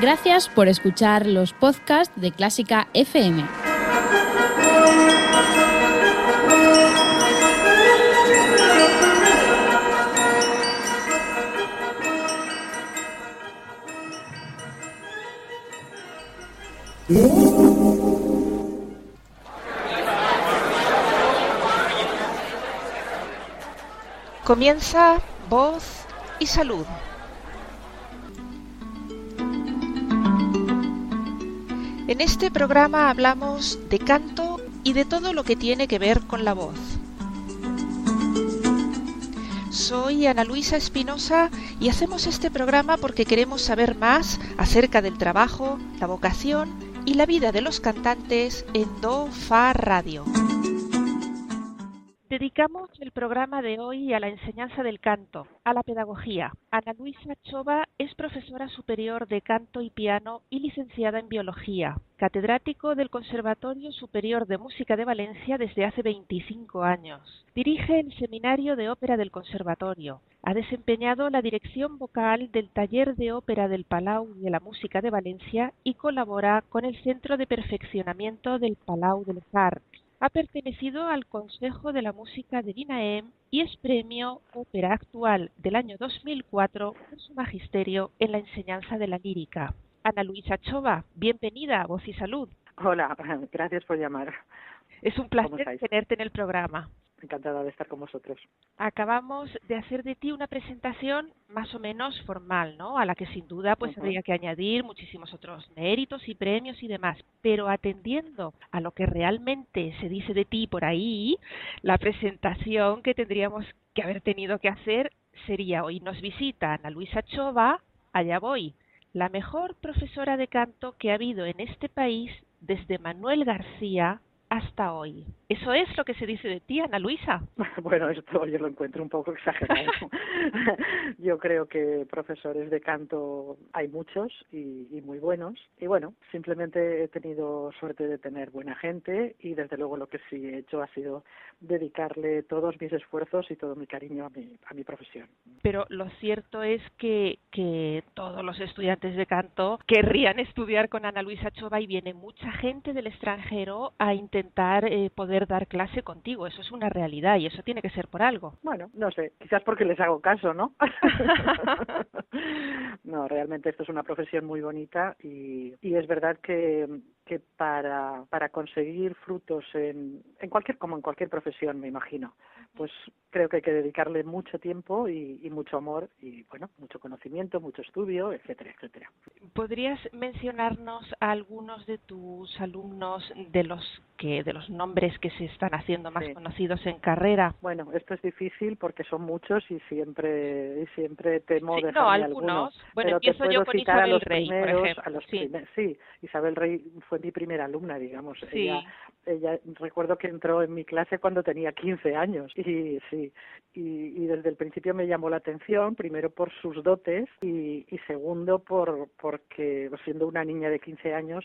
Gracias por escuchar los podcasts de Clásica FM. Comienza Voz y Salud. En este programa hablamos de canto y de todo lo que tiene que ver con la voz. Soy Ana Luisa Espinosa y hacemos este programa porque queremos saber más acerca del trabajo, la vocación y la vida de los cantantes en Do Fa Radio. Dedicamos el programa de hoy a la enseñanza del canto, a la pedagogía. Ana Luisa Chova es profesora superior de canto y piano y licenciada en biología, catedrático del Conservatorio Superior de Música de Valencia desde hace 25 años. Dirige el Seminario de Ópera del Conservatorio. Ha desempeñado la dirección vocal del Taller de Ópera del Palau de la Música de Valencia y colabora con el Centro de Perfeccionamiento del Palau de les Arts ha pertenecido al Consejo de la Música de INAEM y es premio Ópera Actual del año 2004 por su magisterio en la enseñanza de la lírica. Ana Luisa Chova, bienvenida a Voz y Salud. Hola, gracias por llamar. Es un placer tenerte en el programa encantada de estar con vosotros. Acabamos de hacer de ti una presentación más o menos formal, ¿no? A la que sin duda pues habría que añadir muchísimos otros méritos y premios y demás, pero atendiendo a lo que realmente se dice de ti por ahí, la presentación que tendríamos que haber tenido que hacer sería hoy nos visita Ana Luisa Chova, allá voy, la mejor profesora de canto que ha habido en este país desde Manuel García hasta hoy. ¿Eso es lo que se dice de ti, Ana Luisa? Bueno, esto yo lo encuentro un poco exagerado. yo creo que profesores de canto hay muchos y, y, muy buenos. Y bueno, simplemente he tenido suerte de tener buena gente y desde luego lo que sí he hecho ha sido dedicarle todos mis esfuerzos y todo mi cariño a mi, a mi profesión. Pero lo cierto es que, que todos los estudiantes de canto querrían estudiar con Ana Luisa Chova y viene mucha gente del extranjero a intentar eh, poder dar clase contigo. Eso es una realidad y eso tiene que ser por algo. Bueno, no sé, quizás porque les hago caso, ¿no? no, realmente esto es una profesión muy bonita y, y es verdad que que para, para conseguir frutos en, en cualquier como en cualquier profesión me imagino. Pues creo que hay que dedicarle mucho tiempo y, y, mucho amor y bueno mucho conocimiento mucho estudio etcétera etcétera. Podrías mencionarnos a algunos de tus alumnos de los que de los nombres que se están haciendo más conocidos en carrera bueno esto es difícil porque son muchos y siempre y siempre temo sí, dejar no, algunos. bueno empiezo yo con Isabel Rey por ejemplo a los sí. Primeros, sí Isabel Rey fue mi primera alumna digamos sí. ella ella recuerdo que entró en mi clase cuando tenía 15 años y sí y, y desde el principio me llamó la atención primero por sus dotes y, y segundo por porque siendo una niña de 15 años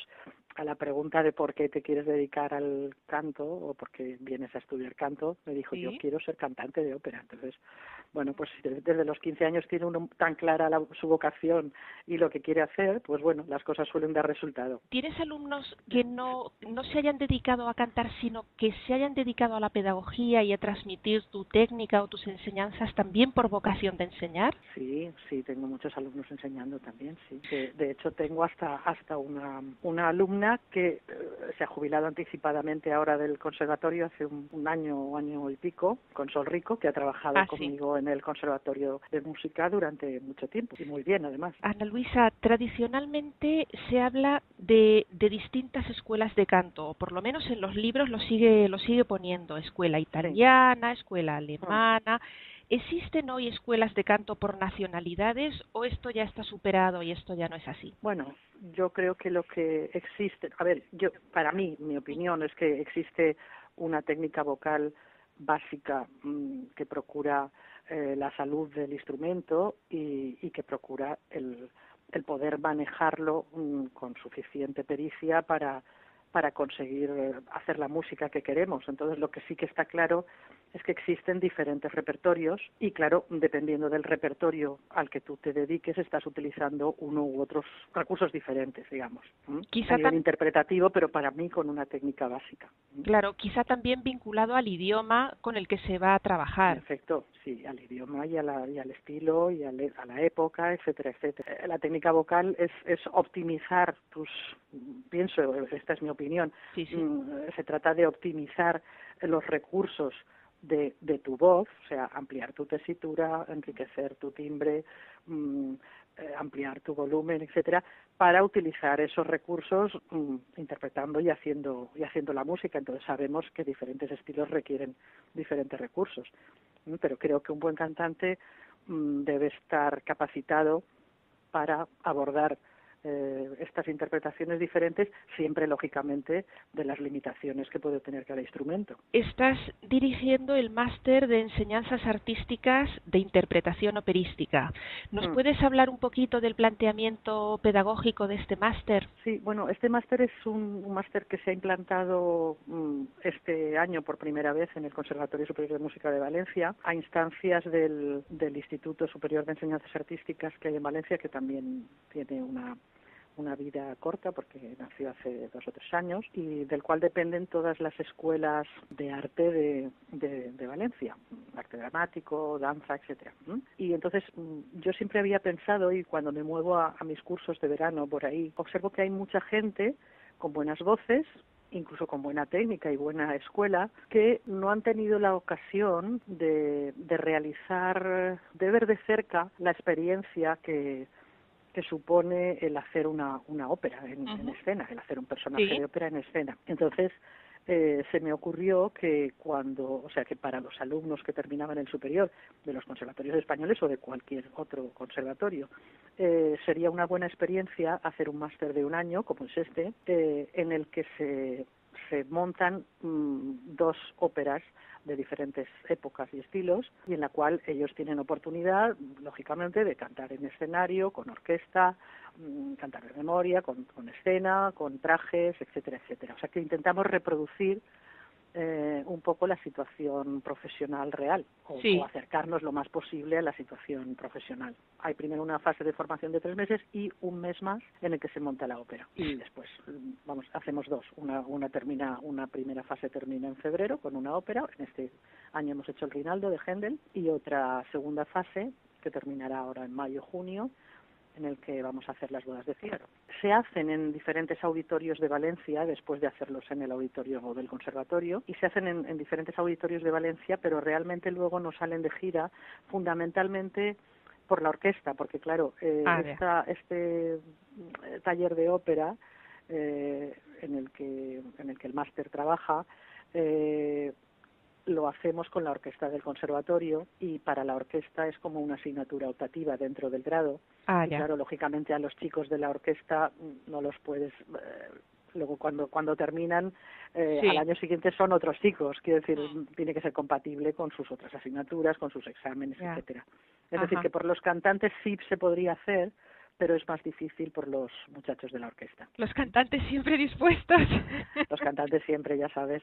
a la pregunta de por qué te quieres dedicar al canto o por qué vienes a estudiar canto, me dijo, ¿Sí? yo quiero ser cantante de ópera. Entonces, bueno, pues desde, los 15 años tiene uno tan clara la, su vocación y lo que quiere hacer, pues bueno, las cosas suelen dar resultado. ¿Tienes alumnos que no, no se hayan dedicado a cantar, sino que se hayan dedicado a la pedagogía y a transmitir tu técnica o tus enseñanzas también por vocación de enseñar? Sí, sí, tengo muchos alumnos enseñando también, sí. De, de hecho, tengo hasta, hasta una, una alumna que eh, se ha jubilado anticipadamente ahora del conservatorio hace un, un año o año y pico, con Sol Rico, que ha trabajado Ah, sí. conmigo en el conservatorio de música durante mucho tiempo y muy bien además. Ana Luisa, tradicionalmente se habla de, de distintas escuelas de canto, o por lo menos en los libros lo sigue, lo sigue poniendo, escuela italiana, escuela alemana. ¿Existen hoy escuelas de canto por nacionalidades o esto ya está superado y esto ya no es así? Bueno, yo creo que lo que existe, a ver, yo para mí, mi opinión es que existe una técnica vocal básica mmm, que procura eh, la salud del instrumento y, que procura el, el poder manejarlo mmm, con suficiente pericia para para conseguir hacer la música que queremos. Entonces, lo que sí que está claro es que existen diferentes repertorios y claro, dependiendo del repertorio al que tú te dediques, estás utilizando uno u otros recursos diferentes, digamos. Quizá a nivel interpretativo, pero para mí con una técnica básica. Claro, quizá también vinculado al idioma con el que se va a trabajar. Perfecto, sí, al idioma y, al estilo y a la época, etcétera, etcétera. La técnica vocal es, es optimizar tus, pienso, esta es mi opinión, mm, se trata de optimizar los recursos de, de tu voz, o sea, ampliar tu tesitura, enriquecer tu timbre, mm, eh, ampliar tu volumen, etcétera, para utilizar esos recursos mm, interpretando y haciendo y haciendo la música. Entonces sabemos que diferentes estilos requieren diferentes recursos, pero creo que un buen cantante mm, debe estar capacitado para abordar eh, estas interpretaciones diferentes, siempre lógicamente de las limitaciones que puede tener cada instrumento. Estás dirigiendo el máster de enseñanzas artísticas de interpretación operística. ¿Nos mm. puedes hablar un poquito del planteamiento pedagógico de este máster? Sí, bueno, este máster es un, máster que se ha implantado mm, este año por primera vez en el Conservatorio Superior de Música de Valencia a instancias del, del Instituto Superior de Enseñanzas Artísticas que hay en Valencia, que también tiene una una vida corta porque nació hace dos o tres años y del cual dependen todas las escuelas de arte de, de, Valencia, arte dramático, danza, etcétera. Y entonces mm, yo siempre había pensado y cuando me muevo a, mis cursos de verano por ahí observo que hay mucha gente con buenas voces incluso con buena técnica y buena escuela, que no han tenido la ocasión de, de realizar, de ver de cerca la experiencia que, que supone el hacer una, una ópera en, escena, el hacer un personaje de ópera en escena. Entonces, eh, se me ocurrió que cuando, o sea, que para los alumnos que terminaban el superior de los conservatorios españoles o de cualquier otro conservatorio, eh, sería una buena experiencia hacer un máster de un año, como es este, eh, en el que se, se montan mm, dos óperas de diferentes épocas y estilos y en la cual ellos tienen oportunidad, lógicamente, de cantar en escenario, con orquesta, mm, cantar de memoria, con, con escena, con trajes, etcétera, etcétera. O sea que intentamos reproducir eh, un poco la situación profesional real o, acercarnos lo más posible a la situación profesional. Hay primero una fase de formación de tres meses y un mes más en el que se monta la ópera y después vamos hacemos dos. Una, una termina una primera fase termina en febrero con una ópera. En este año hemos hecho el Rinaldo de Händel y otra segunda fase que terminará ahora en mayo junio en el que vamos a hacer las bodas de Fierro. Se hacen en diferentes auditorios de Valencia, después de hacerlos en el auditorio del conservatorio, y se hacen en, diferentes auditorios de Valencia, pero realmente luego no salen de gira fundamentalmente por la orquesta, porque claro, eh, ah, este eh, taller de ópera eh, en el que en el que el máster trabaja eh, lo hacemos con la orquesta del conservatorio y para la orquesta es como una asignatura optativa dentro del grado. Ah, y claro, lógicamente a los chicos de la orquesta mm, no los puedes eh, luego cuando cuando terminan eh, al año siguiente son otros chicos, quiero decir, mm. tiene que ser compatible con sus otras asignaturas, con sus exámenes, etcétera. Es decir, que por los cantantes sí se podría hacer, pero es más difícil por los muchachos de la orquesta. Los cantantes siempre dispuestos. Los cantantes siempre, ya sabes.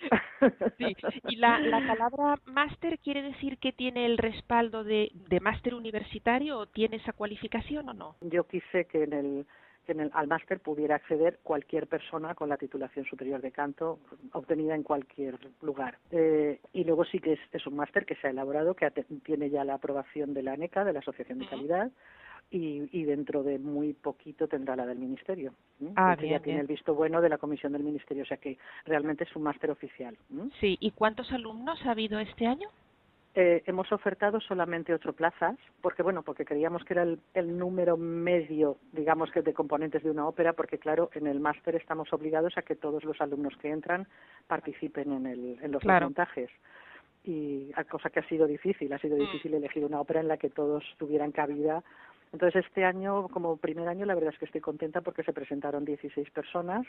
Sí. ¿Y la, la palabra máster quiere decir que tiene el respaldo de, de máster universitario o tiene esa cualificación o no? Yo quise que en el que en el, al máster pudiera acceder cualquier persona con la titulación superior de canto obtenida en cualquier lugar. Eh, y luego sí que es, es un máster que se ha elaborado, que tiene ya la aprobación de la ANECA, de la Asociación de Calidad, y, y dentro de muy poquito tendrá la del Ministerio. Ah, ya tiene el visto bueno de la Comisión del Ministerio, o sea que realmente es un máster oficial. Sí, ¿y cuántos alumnos ha habido este año? Eh, hemos ofertado solamente ocho plazas, porque bueno, porque creíamos que era el, el, número medio, digamos que de componentes de una ópera, porque claro, en el máster estamos obligados a que todos los alumnos que entran participen en, el, en los montajes y cosa que ha sido difícil, ha sido mm. difícil elegir una ópera en la que todos tuvieran cabida Entonces este año, como primer año, la verdad es que estoy contenta porque se presentaron 16 personas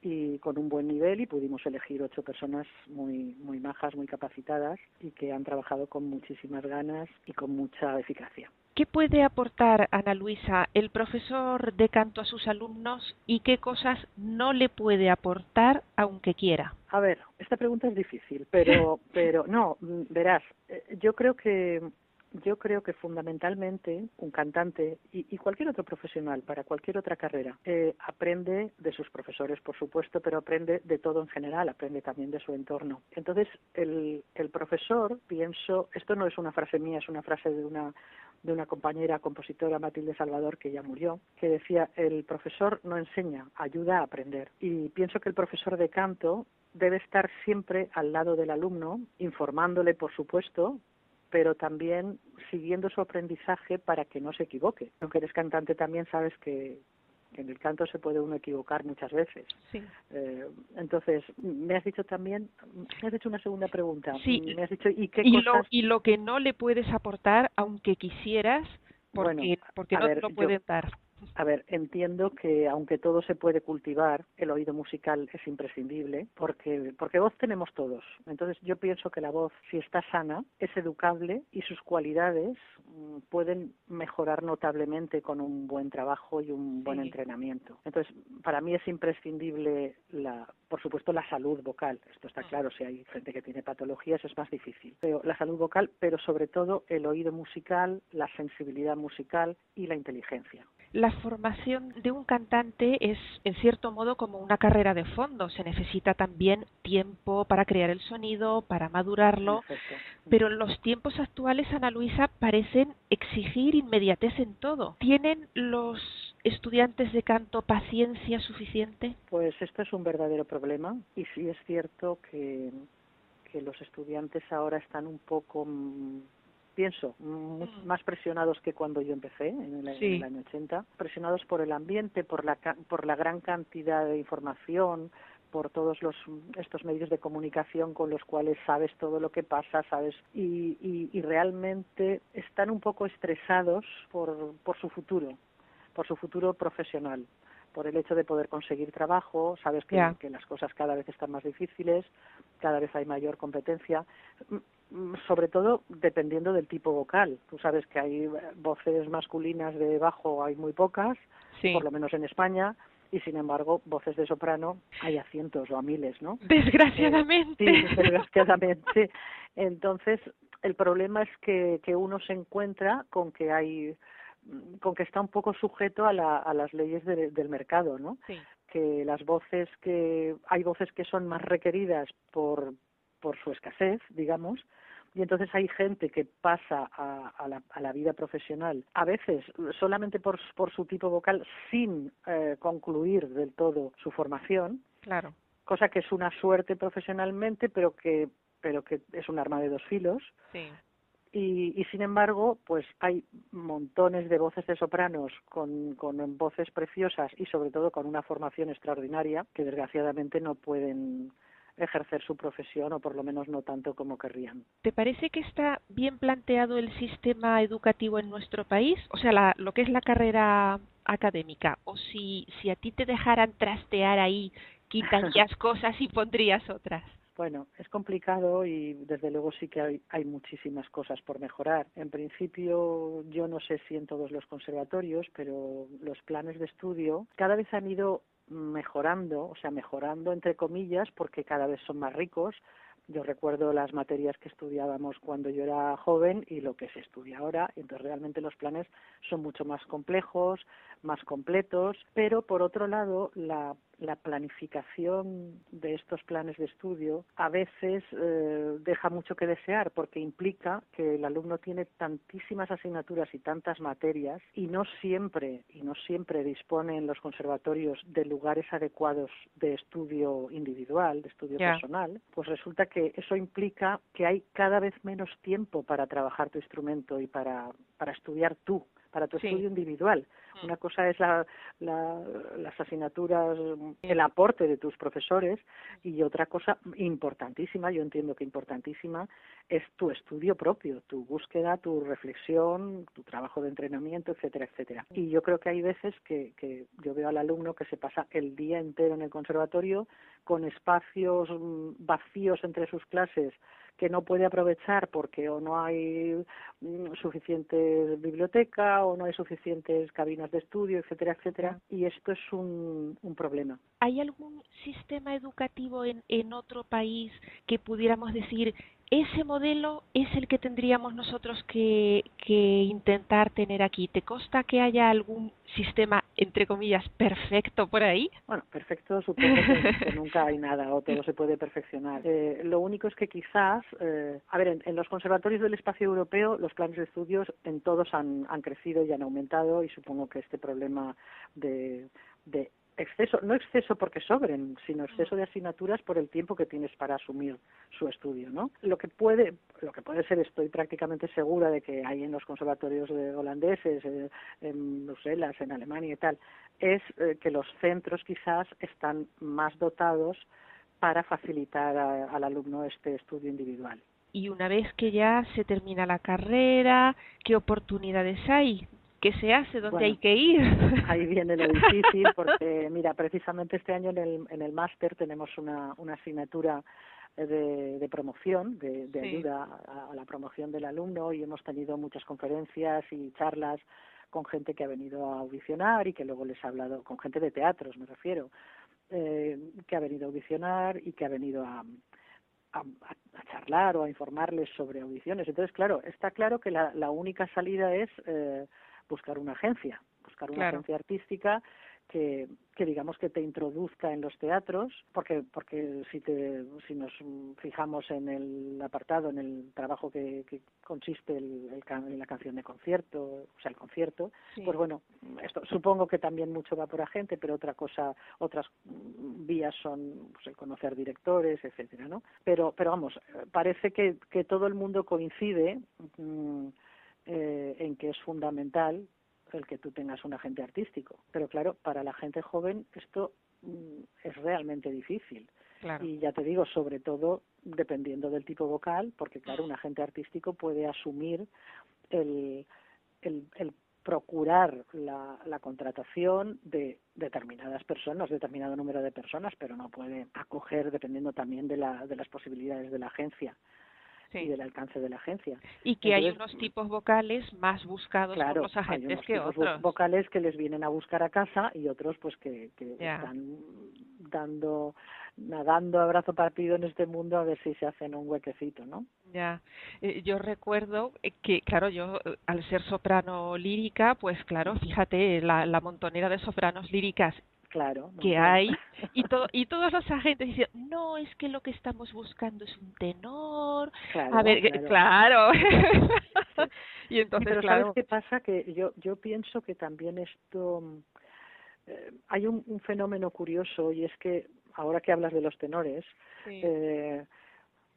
y con un buen nivel y pudimos elegir ocho personas muy, muy majas, muy capacitadas y que han trabajado con muchísimas ganas y con mucha eficacia. ¿Qué puede aportar, Ana Luisa, el profesor de canto a sus alumnos y qué cosas no le puede aportar aunque quiera? A ver, esta pregunta es difícil, pero, pero no, verás, eh, yo creo que yo creo que fundamentalmente un cantante y, cualquier otro profesional para cualquier otra carrera eh, aprende de sus profesores, por supuesto, pero aprende de todo en general, aprende también de su entorno. Entonces, el, el profesor, pienso, esto no es una frase mía, es una frase de una de una compañera compositora, Matilde Salvador, que ya murió, que decía, el profesor no enseña, ayuda a aprender. Y pienso que el profesor de canto debe estar siempre al lado del alumno, informándole, por supuesto, pero también siguiendo su aprendizaje para que no se equivoque. Aunque eres cantante también sabes que, en el canto se puede uno equivocar muchas veces. Sí. Eh, entonces, me has dicho también, me has hecho una segunda pregunta. Sí. Me has dicho, ¿y qué y Lo, y lo que no le puedes aportar, aunque quisieras, porque, porque no te lo pueden dar. A ver, entiendo que aunque todo se puede cultivar, el oído musical es imprescindible porque, porque voz tenemos todos. Entonces yo pienso que la voz, si está sana, es educable y sus cualidades mm, pueden mejorar notablemente con un buen trabajo y un buen entrenamiento. Entonces, para mí es imprescindible, la, por supuesto, la salud vocal. Esto está ah. claro, si hay gente que tiene patologías es más difícil. Pero la salud vocal, pero sobre todo el oído musical, la sensibilidad musical y la inteligencia la formación de un cantante es, en cierto modo, como una carrera de fondo. Se necesita también tiempo para crear el sonido, para madurarlo. Pero los tiempos actuales, Ana Luisa, parecen exigir inmediatez en todo. ¿Tienen los estudiantes de canto paciencia suficiente? Pues esto es un verdadero problema y sí es cierto que, que los estudiantes ahora están un poco mm, pienso, mm. más presionados que cuando yo empecé, en el, año 80, presionados por el ambiente, por la, por la gran cantidad de información, por todos los estos medios de comunicación con los cuales sabes todo lo que pasa, sabes, y, y, realmente están un poco estresados por, por su futuro, por su futuro profesional por el hecho de poder conseguir trabajo, sabes que, que, las cosas cada vez están más difíciles, cada vez hay mayor competencia. Mm, sobre todo dependiendo del tipo vocal. Tú sabes que hay eh, voces masculinas de bajo, hay muy pocas, por lo menos en España, y sin embargo voces de soprano hay a cientos o a miles, ¿no? Desgraciadamente. sí, desgraciadamente. Entonces, el problema es que, que uno se encuentra con que hay mm, con que está un poco sujeto a, la, a las leyes del mercado, ¿no? Sí. Que las voces que hay voces que son más requeridas por por su escasez, digamos, y entonces hay gente que pasa a, la, vida profesional, a veces solamente por, por su tipo vocal, sin eh, concluir del todo su formación. Claro. Cosa que es una suerte profesionalmente, pero que, pero que es un arma de dos filos. Sí. Y, y, sin embargo, pues hay montones de voces de sopranos con, con voces preciosas y sobre todo con una formación extraordinaria que desgraciadamente no pueden ejercer su profesión o por lo menos no tanto como querrían. ¿Te parece que está bien planteado el sistema educativo en nuestro país? O sea, lo que es la carrera académica. O si, si a ti te dejaran trastear ahí, quitarías cosas y pondrías otras. Bueno, es complicado y desde luego sí que hay, hay, muchísimas cosas por mejorar. En principio, yo no sé si en todos los conservatorios, pero los planes de estudio cada vez han ido mejorando, o sea, mejorando entre comillas, porque cada vez son más ricos. Yo recuerdo las materias que estudiábamos cuando yo era joven y lo que se estudia ahora, entonces realmente los planes son mucho más complejos, más completos, pero por otro lado la la planificación de estos planes de estudio a veces eh, deja mucho que desear porque implica que el alumno tiene tantísimas asignaturas y tantas materias y no siempre y no siempre dispone en los conservatorios de lugares adecuados de estudio individual, de estudio personal, pues resulta que eso implica que hay cada vez menos tiempo para trabajar tu instrumento y para, para estudiar tú para tu estudio individual. Mm. Una cosa es la, las asignaturas, el aporte de tus profesores y otra cosa importantísima, yo entiendo que importantísima, es tu estudio propio, tu búsqueda, tu reflexión, tu trabajo de entrenamiento, etcétera, etcétera. Y yo creo que hay veces que, que yo veo al alumno que se pasa el día entero en el conservatorio con espacios mm, vacíos entre sus clases que no puede aprovechar porque o no hay mm, suficiente biblioteca o no hay suficientes cabinas de estudio, etcétera, etcétera, y esto es un, un problema. ¿Hay algún sistema educativo en, en otro país que pudiéramos decir ese modelo es el que tendríamos nosotros que, que, intentar tener aquí. ¿Te consta que haya algún sistema, entre comillas, perfecto por ahí? Bueno, perfecto supongo que, nunca hay nada o todo se puede perfeccionar. Eh, lo único es que quizás, eh, a ver, en, los conservatorios del espacio europeo los planes de estudios en todos han, han crecido y han aumentado y supongo que este problema de, de exceso, no exceso porque sobren, sino exceso de asignaturas por el tiempo que tienes para asumir su estudio, ¿no? Lo que puede, lo que puede ser, estoy prácticamente segura de que hay en los conservatorios de holandeses, eh, en Bruselas, en Alemania y tal, es eh, que los centros quizás están más dotados para facilitar al alumno este estudio individual. Y una vez que ya se termina la carrera, ¿qué oportunidades hay ¿Qué se hace? ¿Dónde hay que ir? Ahí viene lo difícil porque, mira, precisamente este año en el, en el máster tenemos una, una asignatura de, de promoción, de, de ayuda a, la promoción del alumno y hemos tenido muchas conferencias y charlas con gente que ha venido a audicionar y que luego les ha hablado, con gente de teatros me refiero, eh, que ha venido a audicionar y que ha venido a, a, a, charlar o a informarles sobre audiciones. Entonces, claro, está claro que la, la única salida es eh, buscar una agencia, buscar una agencia artística que, que digamos que te introduzca en los teatros, porque porque si te si nos fijamos en el apartado, en el trabajo que, que consiste el, el, en la canción de concierto, o sea el concierto, pues bueno, esto supongo que también mucho va por agente, pero otra cosa, otras vías son pues, el conocer directores, etcétera, ¿no? Pero pero vamos, parece que que todo el mundo coincide mmm, eh, en que es fundamental el que tú tengas un agente artístico. Pero claro, para la gente joven esto mm, es realmente difícil. Y ya te digo, sobre todo dependiendo del tipo vocal, porque claro, un agente artístico puede asumir el, el, el procurar la, la, contratación de determinadas personas, determinado número de personas, pero no puede acoger dependiendo también de, la, de las posibilidades de la agencia y del alcance de la agencia. Y que hay unos tipos vocales más buscados por los agentes que otros. vocales que les vienen a buscar a casa y otros pues que, que están dando nadando a brazo partido en este mundo a ver si se hacen un huequecito, ¿no? Ya, eh, yo recuerdo eh, que, claro, yo eh, al ser soprano lírica, pues claro, fíjate, la, la montonera de sopranos líricas claro que hay. Y todo y todos los agentes dicen no es que lo que estamos buscando es un tenor claro, a ver claro, claro. y entonces pero claro. sabes qué pasa que yo yo pienso que también esto eh, hay un, un fenómeno curioso y es que ahora que hablas de los tenores sí. eh,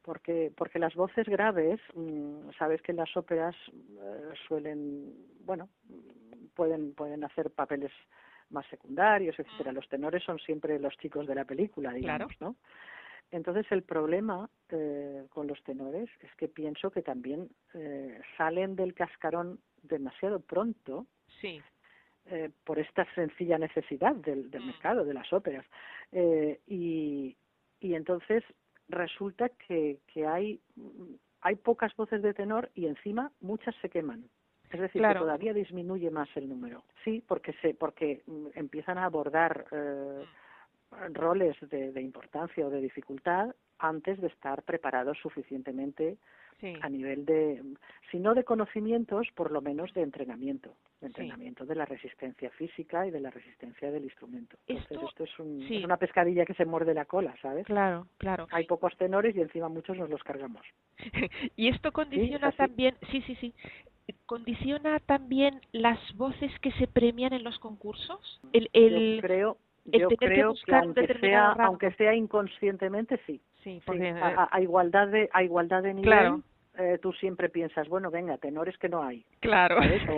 porque porque las voces graves mmm, sabes que en las óperas eh, suelen bueno pueden pueden hacer papeles más secundarios, etcétera. Los tenores son siempre los chicos de la película, digamos, claro. ¿no? Entonces el problema eh, con los tenores es que pienso que también eh, salen del cascarón demasiado pronto sí. eh, por esta sencilla necesidad del, del mm. mercado, de las óperas. Eh, y, y entonces resulta que, que hay, hay pocas voces de tenor y encima muchas se queman. Es decir, claro. que todavía disminuye más el número. Sí, porque se, porque mm, empiezan a abordar eh, roles de, de importancia o de dificultad antes de estar preparados suficientemente sí. a nivel de, si no de conocimientos, por lo menos de entrenamiento, de entrenamiento sí. de la resistencia física y de la resistencia del instrumento. Entonces esto, esto es, un, sí. es una pescadilla que se muerde la cola, ¿sabes? Claro, claro. Hay pocos tenores y encima muchos nos los cargamos. y esto condiciona también, sí, sí, sí, condiciona también las voces que se premian en los concursos. El, el, yo creo, el yo creo que, que aunque sea, aunque sea inconscientemente, sí. Sí, porque, sí a, a, igualdad de a igualdad de nivel. Claro. Eh, tú siempre piensas, bueno, venga, tenores que no hay. Claro.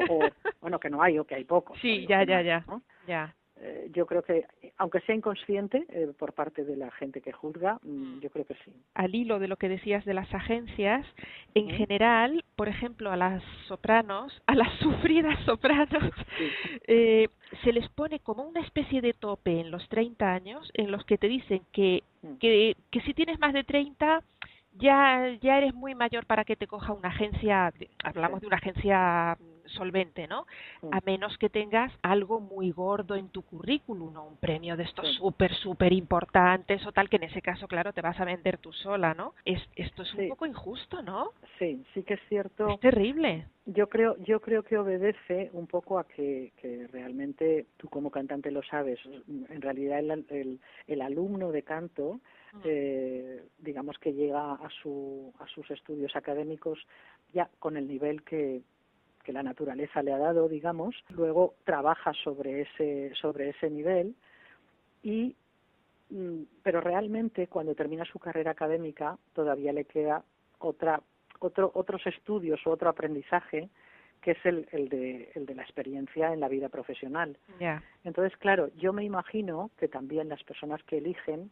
o, bueno, que no hay o que hay pocos. Sí, ya, ya, ya, ya. Eh, yo creo que, aunque sea inconsciente eh, por parte de la gente que juzga, mm, yo creo que sí. Al hilo de lo que decías de las agencias, en general, por ejemplo, a las sopranos, a las sufridas sopranos, eh, se les pone como una especie de tope en los 30 años en los que te dicen que, mm. que, que si tienes más de 30 ya, ya eres muy mayor para que te coja una agencia, hablamos de una agencia solvente, ¿no? A menos que tengas algo muy gordo en tu currículum, ¿no? Un premio de estos súper, súper importantes o tal, que en ese caso, claro, te vas a vender tú sola, ¿no? Es, esto es un poco injusto, ¿no? Sí, sí que es cierto. Es terrible. Yo creo, yo creo que obedece un poco a que, que realmente tú como cantante lo sabes. En realidad el, el, el alumno de canto eh, digamos que llega a, su, a sus estudios académicos ya con el nivel que, que la naturaleza le ha dado, digamos, luego trabaja sobre ese, sobre ese nivel y mm, pero realmente cuando termina su carrera académica todavía le queda otra otro, otros estudios o otro aprendizaje que es el, el, de, el de la experiencia en la vida profesional. Entonces, claro, yo me imagino que también las personas que eligen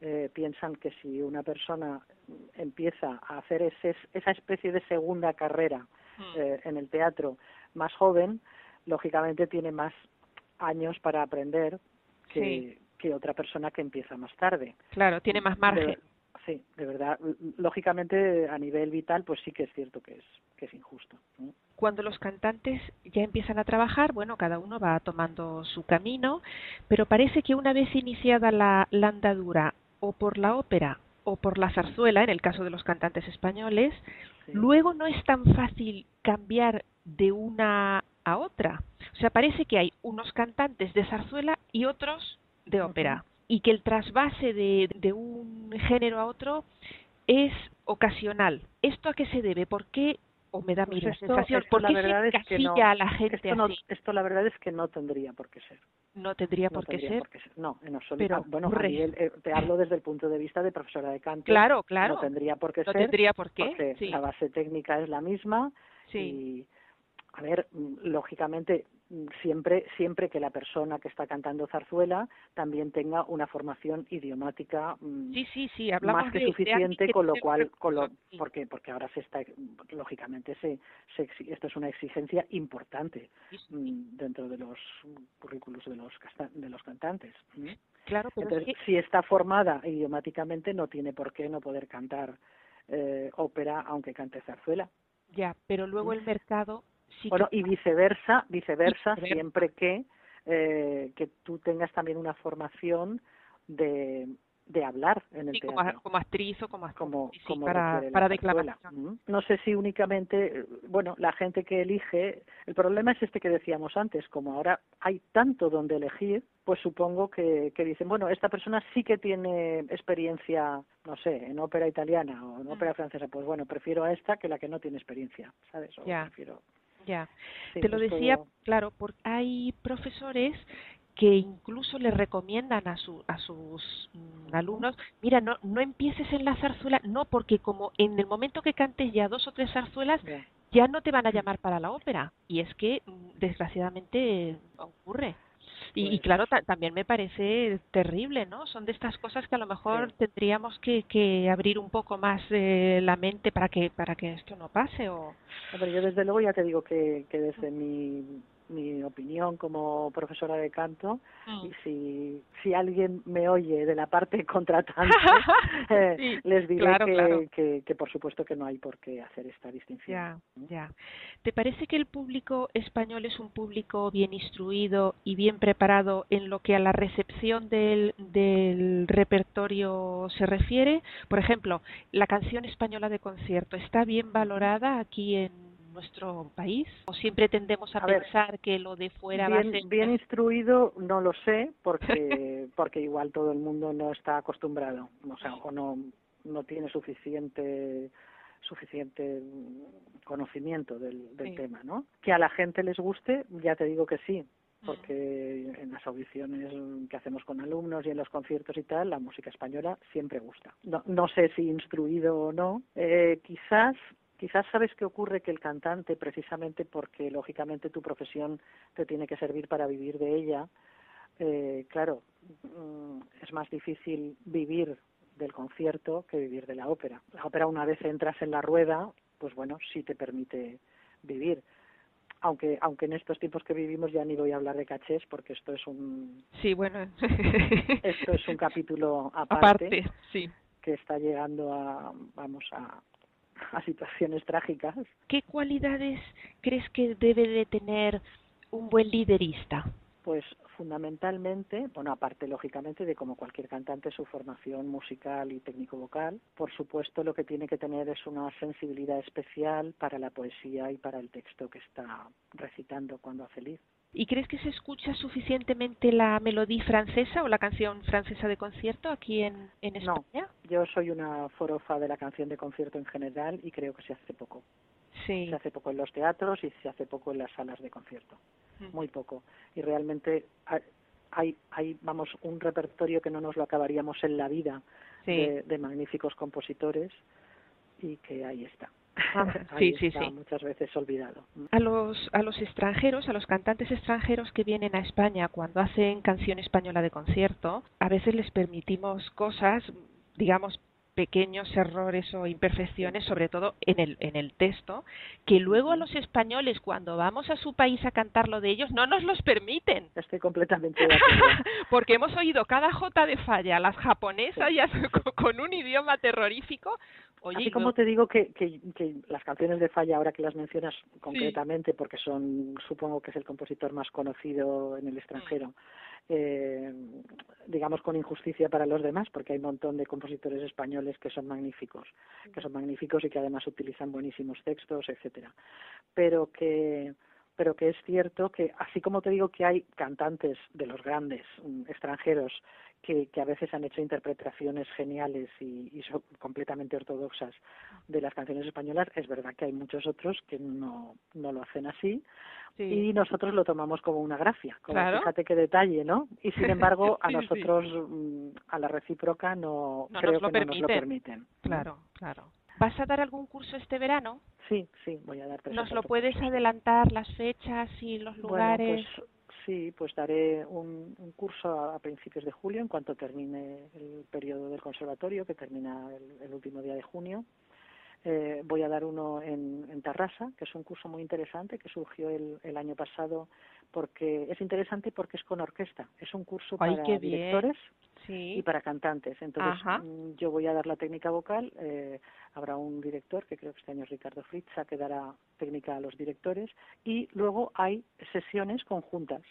eh, piensan que si una persona empieza a hacer ese, esa especie de segunda carrera. Eh, en el teatro más joven, lógicamente tiene más años para aprender que, que otra persona que empieza más tarde. Claro, tiene más margen. sí, de verdad. Lógicamente, a nivel vital, pues sí que es cierto que es, que es injusto. Cuando los cantantes ya empiezan a trabajar, bueno, cada uno va tomando su camino, pero parece que una vez iniciada la, la andadura o por la ópera o por la zarzuela, en el caso de los cantantes españoles, luego no es tan fácil cambiar de una a otra. O sea, parece que hay unos cantantes de zarzuela y otros de ópera. Y que el trasvase de, de un género a otro es ocasional. ¿Esto a qué se debe? ¿Por qué o me da pues mi sensación, ¿por qué se que no, a la gente esto, así? esto la verdad es que no tendría por qué ser. No tendría, por, qué ser. No, en absoluto. Pero, bueno, eh, te hablo desde el punto de vista de profesora de canto. Claro, claro. No tendría por qué no ser. tendría por qué. Porque la base técnica es la misma. Sí. Y, a ver, mm, lógicamente siempre siempre que la persona que está cantando zarzuela también tenga una formación idiomática mm, sí, sí, sí, más que suficiente con lo cual con lo, porque porque ahora se está lógicamente se, se esto es una exigencia importante mm, dentro de los currículos de los de los cantantes claro pero Entonces, si está formada idiomáticamente no tiene por qué no poder cantar eh, ópera aunque cante zarzuela. Ya pero luego el mercado bueno, y viceversa, viceversa, siempre que, eh, que tú tengas también una formación de, de hablar en el teatro. Como, actriz o como, como, como para, para. No sé si únicamente, bueno, la gente que elige, el problema es este que decíamos antes, como ahora hay tanto donde elegir, pues supongo que, que dicen, bueno, esta persona sí que tiene experiencia, no sé, en ópera italiana o en ópera francesa, pues bueno, prefiero a esta que la que no tiene experiencia, ¿sabes? O prefiero ya, te lo pues decía, claro, porque hay profesores que incluso le recomiendan a, su, a sus mm, alumnos, mira, no, no empieces en la zarzuela, no, porque como en el momento que cantes ya dos o tres zarzuelas, ya no te van a llamar para la ópera. Y es que, mm, desgraciadamente, ocurre. Y, pues claro, también me parece terrible, ¿no? Son de estas cosas que a lo mejor tendríamos que, que abrir un poco más eh, la mente para que para que esto no pase. O... Pero yo desde luego ya te digo que, que desde mi mi opinión como profesora de canto mm. y si, si alguien me oye de la parte contratante eh, les diré que, que, por supuesto que no hay por qué hacer esta distinción. Ya, ya. ¿Te parece que el público español es un público bien instruido y bien preparado en lo que a la recepción del, del repertorio se refiere? Por ejemplo, la canción española de concierto está bien valorada aquí en nuestro país? ¿O siempre tendemos a, pensar que lo de fuera bien, va a ser... Bien instruido no lo sé, porque, porque igual todo el mundo no está acostumbrado, o sea, o no, no tiene suficiente suficiente conocimiento del, del tema, ¿no? Que a la gente les guste, ya te digo que sí, porque en las audiciones que hacemos con alumnos y en los conciertos y tal, la música española siempre gusta. No, no sé si instruido o no, eh, quizás Quizás sabes qué ocurre que el cantante, precisamente porque lógicamente tu profesión te tiene que servir para vivir de ella, eh, claro, mm, es más difícil vivir del concierto que vivir de la ópera. La ópera una vez entras en la rueda, pues bueno, sí te permite vivir. Aunque, aunque en estos tiempos que vivimos ya ni voy a hablar de cachés porque esto es un sí bueno esto es un capítulo aparte, aparte sí. que está llegando a vamos a a situaciones trágicas. ¿Qué cualidades crees que debe de tener un buen liderista? Pues fundamentalmente, bueno, aparte lógicamente de como cualquier cantante su formación musical y técnico-vocal, por supuesto lo que tiene que tener es una sensibilidad especial para la poesía y para el texto que está recitando cuando hace lead. ¿Y crees que se escucha suficientemente la melodía francesa o la canción francesa de concierto aquí en, en España? No, yo soy una forofa de la canción de concierto en general y creo que se hace poco. Sí. Se hace poco en los teatros y se hace poco en las salas de concierto muy poco. Y realmente hay, hay, vamos, un repertorio que no nos lo acabaríamos en la vida de, de, magníficos compositores y que ahí está. Ah, ahí sí, está sí, sí. muchas veces olvidado. A los, a los extranjeros, a los cantantes extranjeros que vienen a España cuando hacen canción española de concierto, a veces les permitimos cosas, digamos, pequeños errores o imperfecciones, sobre todo en el, en el texto, que luego a los españoles, cuando vamos a su país a cantar lo de ellos, no nos los permiten. Estoy completamente de acuerdo. Porque hemos oído cada jota de falla, las japonesas ya con un idioma terrorífico. Oye, Así como te digo que, que, que, las canciones de Falla, ahora que las mencionas concretamente, sí. porque son, supongo que es el compositor más conocido en el extranjero, eh, digamos con injusticia para los demás, porque hay un montón de compositores españoles que son magníficos, que son magníficos y que además utilizan buenísimos textos, etcétera. Pero que pero que es cierto que así como te digo que hay cantantes de los grandes extranjeros que, que a veces han hecho interpretaciones geniales y, y son completamente ortodoxas de las canciones españolas, es verdad que hay muchos otros que no, no lo hacen así Sí. y nosotros lo tomamos como una gracia. Como Claro. Fíjate qué detalle, ¿no? Y sin embargo, a Sí, nosotros, mm, a la recíproca, no, No creo nos lo que no nos lo permiten. Claro, claro. ¿Vas a dar algún curso este verano? Sí, sí, voy a dar tres ¿Nos lo puedes adelantar las fechas y los lugares? Bueno, pues sí, pues daré un, un curso a, a principios de julio, en cuanto termine el periodo del conservatorio, que termina el, el último día de junio. Eh, voy a dar uno en, en Tarrasa, que es un curso muy interesante que surgió el, el año pasado porque es interesante porque es con orquesta. Es un curso para directores sí. y para cantantes. Entonces, Ajá. mm, yo voy a dar la técnica vocal. eh, habrá un director, que creo que este año es Ricardo Fritza, que dará técnica a los directores. Y luego hay sesiones conjuntas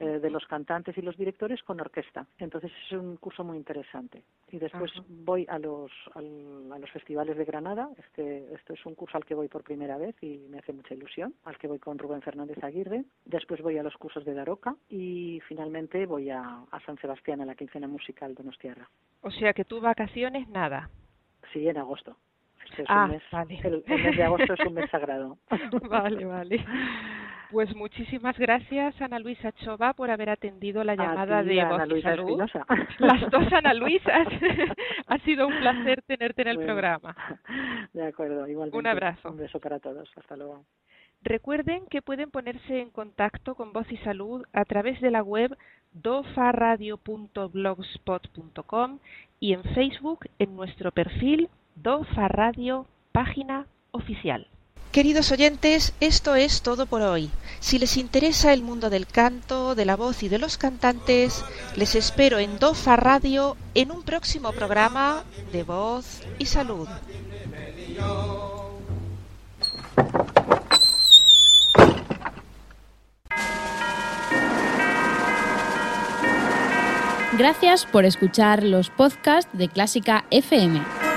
eh, de los cantantes y los directores con orquesta. Entonces, es un curso muy interesante. Y después Ajá. voy a los, al- a los festivales de Granada. Este, esto es un curso al que voy por primera vez y me hace mucha ilusión. Al que voy con Rubén Fernández Aguirre. Después voy a los cursos de Daroca. Y finalmente voy a, a San Sebastián, a la quincena musical Donostiarra. O sea que tú vacaciones nada. Sí, en agosto. Este es Ah, un mes, vale. el, el mes de agosto es un mes sagrado. Vale, vale. Pues muchísimas gracias, Ana Luisa Chova, por haber atendido la llamada ti, de Ana Voz y Luisa Salud. Espinosa. Las dos Ana Luisas. ha sido un placer tenerte en el Bueno, programa. De acuerdo, igualmente. Un abrazo. Un beso para todos. Hasta luego. Recuerden que pueden ponerse en contacto con Voz y Salud a través de la web dofaradio.blogspot.com y en Facebook en nuestro perfil Dofa Radio, página oficial. Queridos oyentes, esto es todo por hoy. Si les interesa el mundo del canto, de la voz y de los cantantes, les espero en Dofa Radio en un próximo programa de Voz y Salud. Gracias por escuchar los podcasts de Clásica FM.